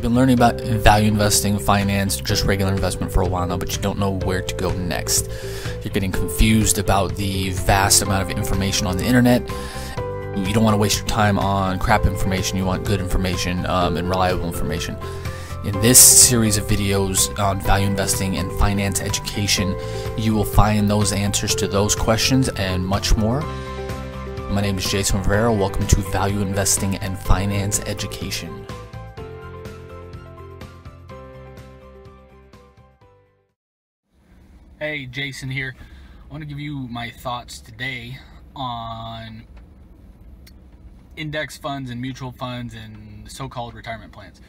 You've been learning about value investing, finance, just regular investment for a while now, but you don't know where to go next. You're getting confused about the vast amount of information on the internet. You don't want to waste your time on crap information. You want good information um, and reliable information. In this series of videos on value investing and finance education, you will find those answers to those questions and much more. My name is Jason Rivera. Welcome to Value Investing and Finance Education. Hey, Jason here. I want to give you my thoughts today on index funds and mutual funds and so called retirement plans.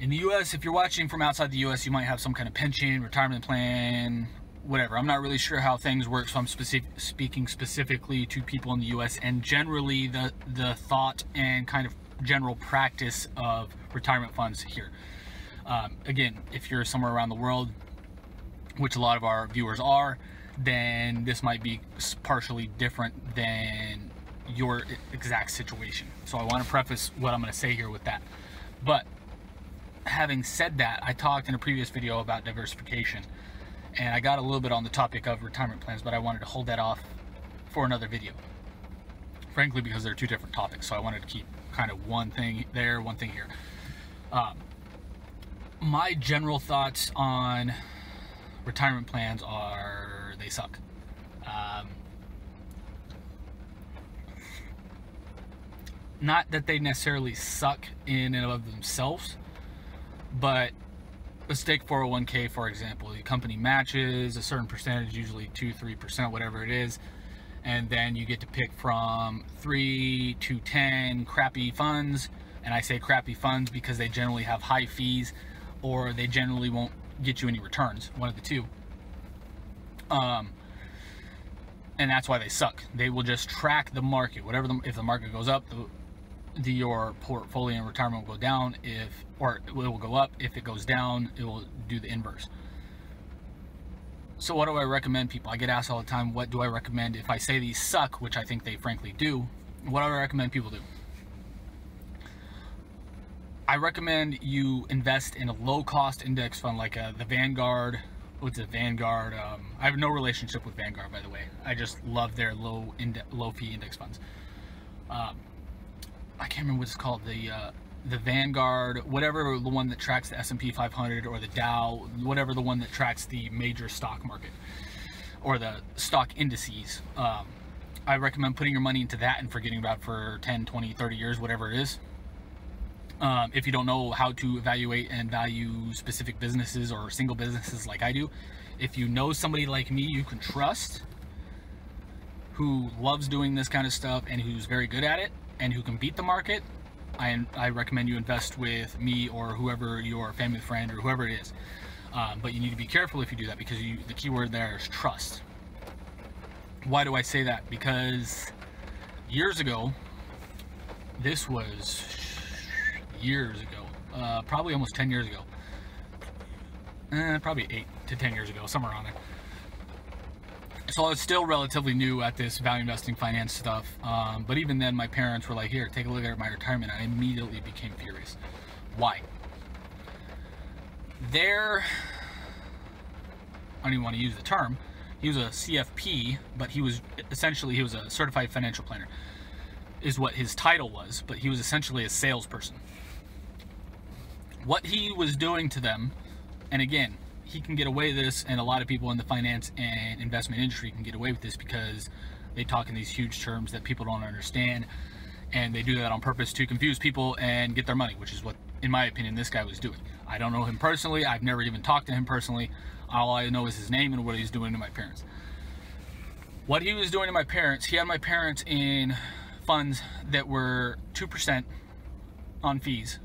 In the US, if you're watching from outside the US, you might have some kind of pension, retirement plan, whatever. I'm not really sure how things work, so I'm specific, speaking specifically to people in the US and generally the, the thought and kind of general practice of retirement funds here. Um, again, if you're somewhere around the world, which a lot of our viewers are, then this might be partially different than your exact situation. So I want to preface what I'm going to say here with that. But having said that, I talked in a previous video about diversification and I got a little bit on the topic of retirement plans, but I wanted to hold that off for another video. Frankly, because they're two different topics, so I wanted to keep kind of one thing there, one thing here. Um, my general thoughts on retirement plans are they suck. Um, not that they necessarily suck in and of themselves, but let's take 401k for example. The company matches a certain percentage, usually two, three percent, whatever it is, and then you get to pick from three to ten crappy funds. And I say crappy funds because they generally have high fees, or they generally won't get you any returns, one of the two. Um, and that's why they suck. They will just track the market. Whatever the, if the market goes up, the, the your portfolio and retirement will go down. If or it will go up. If it goes down, it will do the inverse. So what do I recommend people? I get asked all the time, what do I recommend if I say these suck, which I think they frankly do? What do I recommend people do? I recommend you invest in a low cost index fund like uh, the Vanguard. What's it, Vanguard? Um, I have no relationship with Vanguard, by the way. I just love their low low fee index funds. Um, I can't remember what it's called. The uh, the Vanguard, whatever the one that tracks the S&P 500 or the Dow, whatever the one that tracks the major stock market or the stock indices. Um, I recommend putting your money into that and forgetting about for 10, 20, 30 years, whatever it is. Um, if you don't know how to evaluate and value specific businesses or single businesses like I do, if you know somebody like me you can trust who loves doing this kind of stuff and who's very good at it and who can beat the market, I, I recommend you invest with me or whoever your family friend or whoever it is. Um, but you need to be careful if you do that because you, the key word there is trust. Why do I say that? Because years ago, this was years ago, uh, probably almost 10 years ago, eh, probably 8 to 10 years ago, somewhere around there. So I was still relatively new at this value investing finance stuff, um, but even then my parents were like, here, take a look at my retirement. I immediately became furious. Why? There, I don't even want to use the term, he was a CFP, but he was essentially, he was a certified financial planner is what his title was, but he was essentially a salesperson what he was doing to them, and again, he can get away with this, and a lot of people in the finance and investment industry can get away with this because they talk in these huge terms that people don't understand, and they do that on purpose to confuse people and get their money, which is what, in my opinion, this guy was doing. I don't know him personally. I've never even talked to him personally. All I know is his name and what he's doing to my parents. What he was doing to my parents, he had my parents in funds that were 2% on fees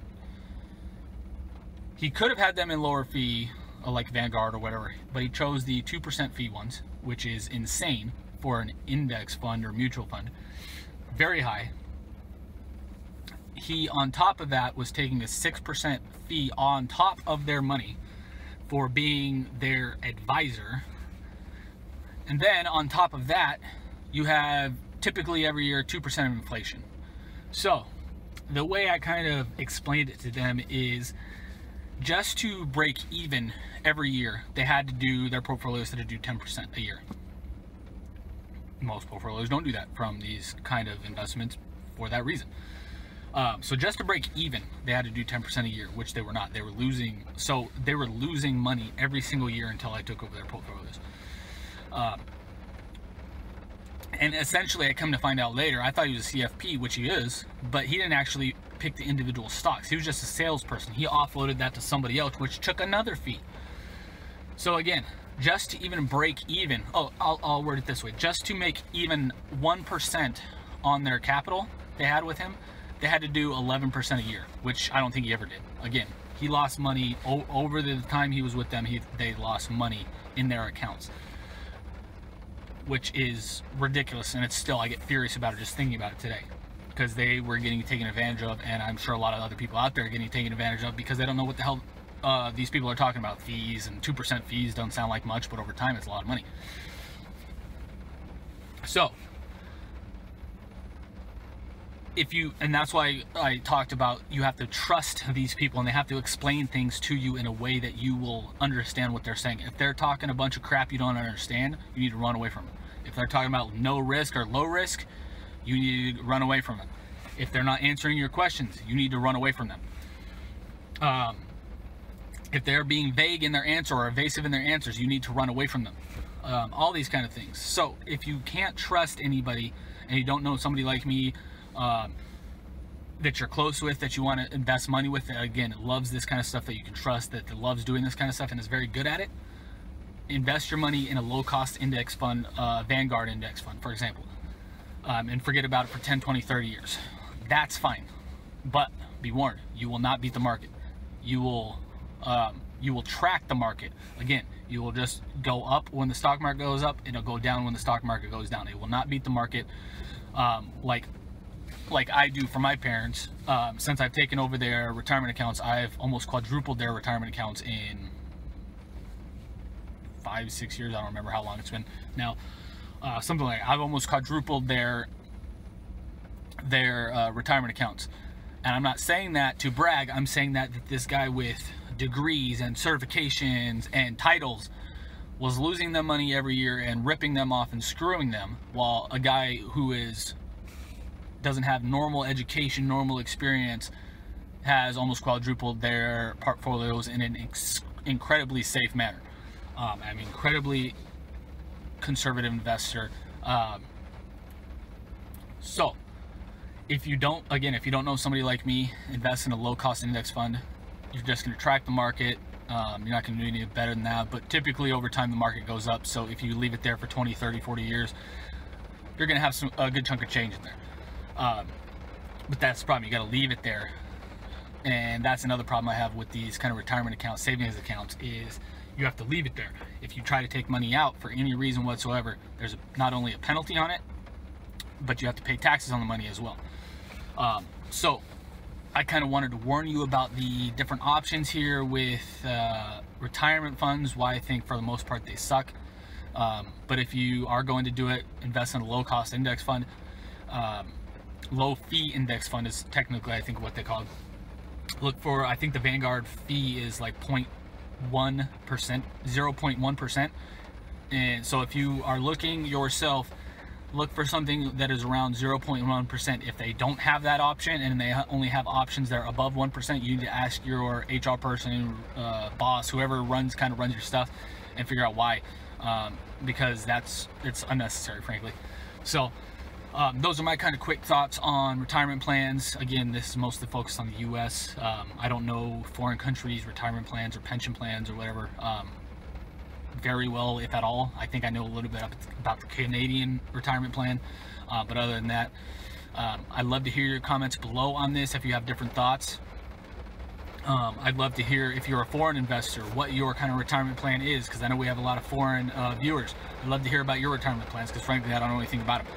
he could have had them in lower fee, uh, like Vanguard or whatever, but he chose the 2% fee ones, which is insane for an index fund or mutual fund. Very high. He, on top of that, was taking a 6% fee on top of their money for being their advisor. And then on top of that, you have typically every year 2% of inflation. So the way I kind of explained it to them is just to break even every year, they had to do their portfolios had to do 10% a year. Most portfolios don't do that from these kind of investments for that reason. Um, so just to break even, they had to do 10% a year, which they were not. They were losing. So they were losing money every single year until I took over their portfolios. Um, and essentially, I come to find out later, I thought he was a CFP, which he is, but he didn't actually pick the individual stocks. He was just a salesperson. He offloaded that to somebody else, which took another fee. So again, just to even break even, oh, I'll, I'll word it this way, just to make even 1% on their capital they had with him, they had to do 11% a year, which I don't think he ever did. Again, he lost money over the time he was with them. He, they lost money in their accounts, which is ridiculous. And it's still, I get furious about it just thinking about it today because they were getting taken advantage of. And I'm sure a lot of other people out there are getting taken advantage of because they don't know what the hell uh, these people are talking about. Fees and 2% fees don't sound like much, but over time it's a lot of money. So, if you and that's why I talked about you have to trust these people and they have to explain things to you in a way that you will understand what they're saying. If they're talking a bunch of crap you don't understand, you need to run away from them. If they're talking about no risk or low risk, you need to run away from them. If they're not answering your questions, you need to run away from them. Um, if they're being vague in their answer or evasive in their answers, you need to run away from them. Um, all these kind of things. So if you can't trust anybody and you don't know somebody like me um, that you're close with, that you want to invest money with, again, loves this kind of stuff that you can trust, that, loves doing this kind of stuff and is very good at it, invest your money in a low cost index fund, uh, Vanguard index fund, for example, um, and forget about it for 10, 20, 30 years. That's fine. But be warned, you will not beat the market. You will, um, you will track the market. Again, you will just go up when the stock market goes up, it'll go down when the stock market goes down. It will not beat the market um, like like I do for my parents, um, since I've taken over their retirement accounts, I've almost quadrupled their retirement accounts in five, six years. I don't remember how long it's been now. Uh, something like I've almost quadrupled their their uh, retirement accounts. And I'm not saying that to brag. I'm saying that this guy with degrees and certifications and titles was losing them money every year and ripping them off and screwing them, while a guy who is doesn't have normal education, normal experience, has almost quadrupled their portfolios in an incredibly safe manner. Um, I'm an incredibly conservative investor. Um, so, if you don't, again, if you don't know somebody like me, invest in a low cost index fund. You're just going to track the market. Um, you're not going to do any better than that. But typically, over time, the market goes up. So, if you leave it there for 20, 30, 40 years, you're going to have some, a good chunk of change in there. Um, but that's the problem. You got to leave it there. And that's another problem I have with these kind of retirement accounts, savings accounts, is you have to leave it there. If you try to take money out for any reason whatsoever, there's not only a penalty on it, but you have to pay taxes on the money as well. Um, so I kind of wanted to warn you about the different options here with uh, retirement funds, why I think for the most part they suck. Um, but if you are going to do it, invest in a low cost index fund. Um, low fee index fund is technically I think what they call. Look for I think the Vanguard fee is like 0.1 percent, 0.1 percent. And so if you are looking yourself, look for something that is around 0.1 percent. If they don't have that option and they only have options that are above one percent, you need to ask your HR person, uh, boss, whoever runs kind of runs your stuff, and figure out why. Um, because that's it's unnecessary, frankly. So um, those are my kind of quick thoughts on retirement plans. Again, this is mostly focused on the U.S. Um, I don't know foreign countries' retirement plans or pension plans or whatever um, very well, if at all. I think I know a little bit about the Canadian retirement plan, uh, but other than that, um, I'd love to hear your comments below on this if you have different thoughts. Um, I'd love to hear if you're a foreign investor, what your kind of retirement plan is, because I know we have a lot of foreign uh, viewers. I'd love to hear about your retirement plans, because frankly, I don't know anything about them.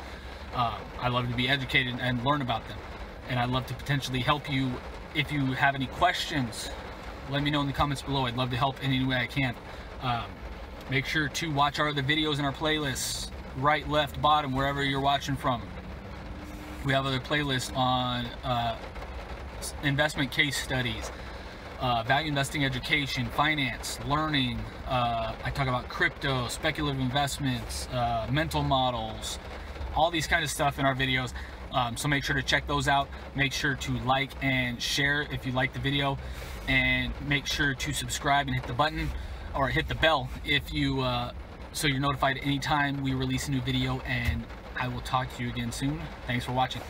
Uh, I love to be educated and learn about them. And I'd love to potentially help you if you have any questions. Let me know in the comments below. I'd love to help in any way I can. Um, make sure to watch our other videos in our playlists, right, left, bottom, wherever you're watching from. We have other playlists on uh, investment case studies, uh, value investing education, finance, learning. Uh, I talk about crypto, speculative investments, uh, mental models, all these kind of stuff in our videos. Um, so make sure to check those out. Make sure to like and share if you like the video, and make sure to subscribe and hit the button or hit the bell if you uh, so you're notified anytime we release a new video. And I will talk to you again soon. Thanks for watching.